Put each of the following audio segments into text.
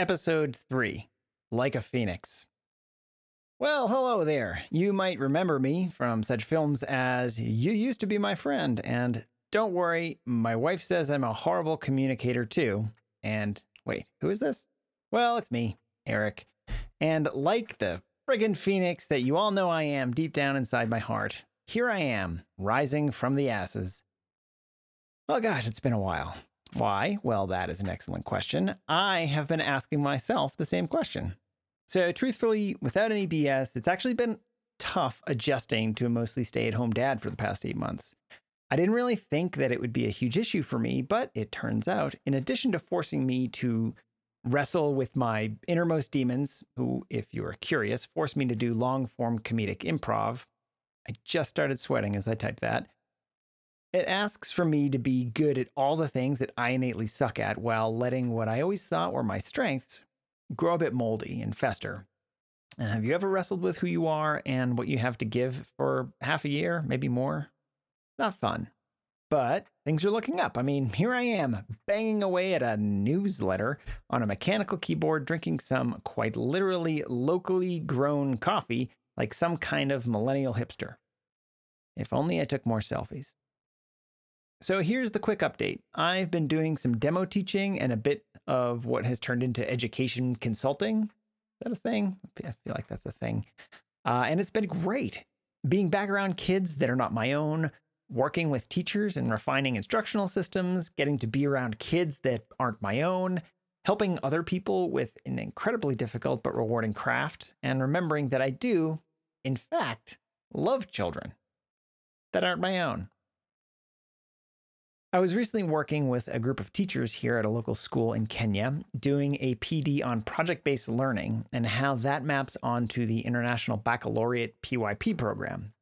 Episode 3 Like a Phoenix. Well, hello there. You might remember me from such films as You Used to Be My Friend and Don't Worry, My Wife Says I'm a Horrible Communicator Too. And wait, who is this? Well, it's me, Eric. And like the friggin' phoenix that you all know I am deep down inside my heart, here I am, rising from the asses. Oh gosh, it's been a while. Why? Well, that is an excellent question. I have been asking myself the same question. So, truthfully, without any BS, it's actually been tough adjusting to a mostly stay at home dad for the past eight months. I didn't really think that it would be a huge issue for me, but it turns out, in addition to forcing me to wrestle with my innermost demons, who, if you are curious, forced me to do long form comedic improv, I just started sweating as I typed that. It asks for me to be good at all the things that I innately suck at while letting what I always thought were my strengths grow a bit moldy and fester. Uh, have you ever wrestled with who you are and what you have to give for half a year, maybe more? Not fun. But things are looking up. I mean, here I am, banging away at a newsletter on a mechanical keyboard, drinking some quite literally locally grown coffee like some kind of millennial hipster. If only I took more selfies. So here's the quick update. I've been doing some demo teaching and a bit of what has turned into education consulting. Is that a thing? I feel like that's a thing. Uh, and it's been great being back around kids that are not my own, working with teachers and refining instructional systems, getting to be around kids that aren't my own, helping other people with an incredibly difficult but rewarding craft, and remembering that I do, in fact, love children that aren't my own. I was recently working with a group of teachers here at a local school in Kenya doing a PD on project based learning and how that maps onto the International Baccalaureate PYP program.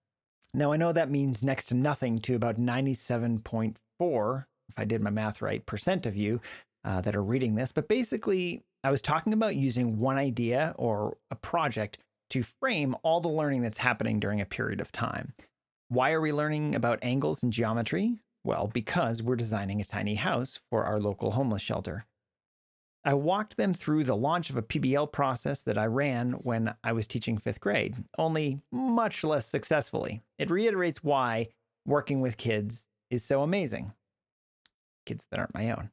Now, I know that means next to nothing to about 97.4, if I did my math right, percent of you uh, that are reading this, but basically, I was talking about using one idea or a project to frame all the learning that's happening during a period of time. Why are we learning about angles and geometry? Well, because we're designing a tiny house for our local homeless shelter. I walked them through the launch of a PBL process that I ran when I was teaching fifth grade, only much less successfully. It reiterates why working with kids is so amazing. Kids that aren't my own.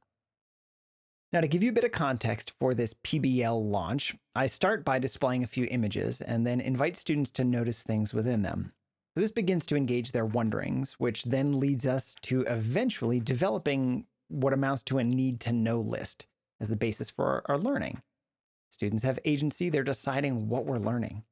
Now, to give you a bit of context for this PBL launch, I start by displaying a few images and then invite students to notice things within them. So this begins to engage their wonderings, which then leads us to eventually developing what amounts to a need to know list as the basis for our, our learning. Students have agency, they're deciding what we're learning.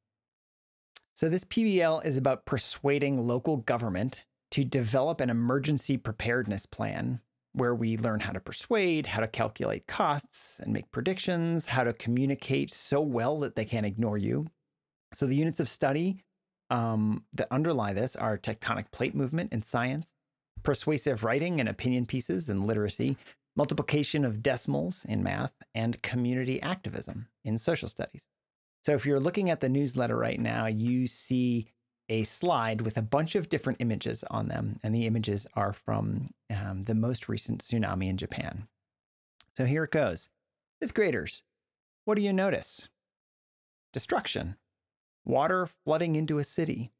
So, this PBL is about persuading local government to develop an emergency preparedness plan where we learn how to persuade, how to calculate costs and make predictions, how to communicate so well that they can't ignore you. So, the units of study um, that underlie this are tectonic plate movement in science, persuasive writing and opinion pieces and literacy, multiplication of decimals in math, and community activism in social studies. So if you're looking at the newsletter right now, you see a slide with a bunch of different images on them, and the images are from um, the most recent tsunami in Japan. So here it goes. Fifth graders, what do you notice? Destruction water flooding into a city,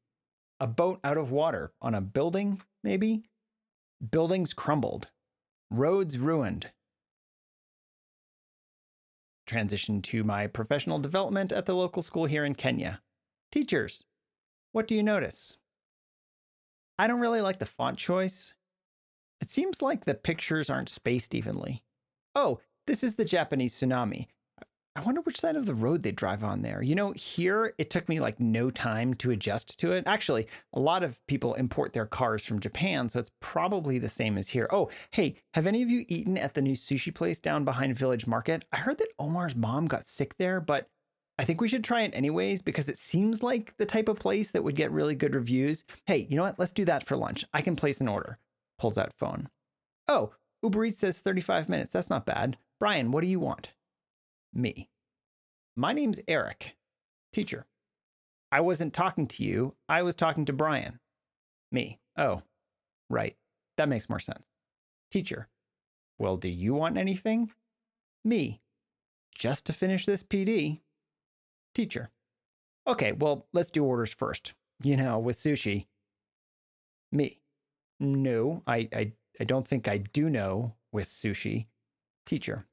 a boat out of water on a building, maybe? Buildings crumbled, roads ruined. Transition to my professional development at the local school here in Kenya. Teachers, what do you notice? I don't really like the font choice. It seems like the pictures aren't spaced evenly. Oh, this is the Japanese tsunami. I wonder which side of the road they drive on there. You know, here it took me like no time to adjust to it. Actually, a lot of people import their cars from Japan, so it's probably the same as here. Oh, hey, have any of you eaten at the new sushi place down behind Village Market? I heard that Omar's mom got sick there, but I think we should try it anyways because it seems like the type of place that would get really good reviews. Hey, you know what? Let's do that for lunch. I can place an order. Pulls out phone. Oh, Uber Eats says 35 minutes. That's not bad. Brian, what do you want? Me. My name's Eric, teacher. I wasn't talking to you, I was talking to Brian. Me. Oh, right. That makes more sense. Teacher. Well, do you want anything? Me. just to finish this PD. Teacher. Okay, well, let's do orders first. You know, with sushi. Me. No, I, I, I don't think I do know with sushi. Teacher.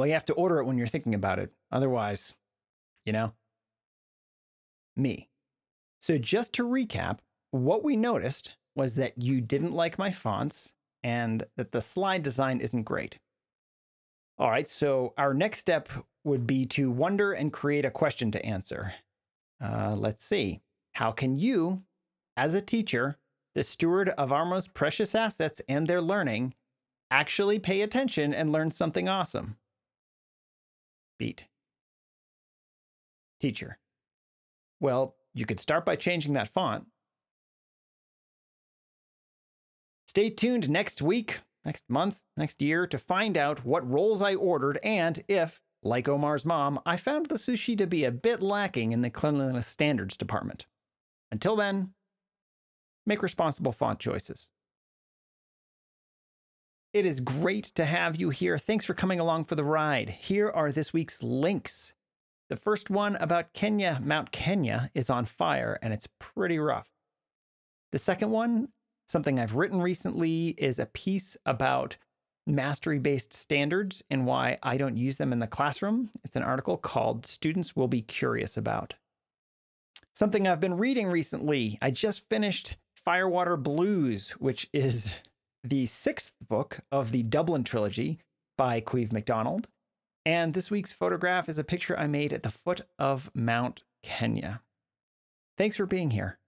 Well, you have to order it when you're thinking about it. Otherwise, you know? Me. So, just to recap, what we noticed was that you didn't like my fonts and that the slide design isn't great. All right, so our next step would be to wonder and create a question to answer. Uh, let's see. How can you, as a teacher, the steward of our most precious assets and their learning, actually pay attention and learn something awesome? Beat. Teacher. Well, you could start by changing that font. Stay tuned next week, next month, next year to find out what rolls I ordered and if, like Omar's mom, I found the sushi to be a bit lacking in the cleanliness standards department. Until then, make responsible font choices. It is great to have you here. Thanks for coming along for the ride. Here are this week's links. The first one about Kenya, Mount Kenya, is on fire and it's pretty rough. The second one, something I've written recently, is a piece about mastery based standards and why I don't use them in the classroom. It's an article called Students Will Be Curious About. Something I've been reading recently, I just finished Firewater Blues, which is the sixth book of the Dublin trilogy by Caimh McDonnell. And this week's photograph is a picture I made at the foot of Mount Kenya. Thanks for being here.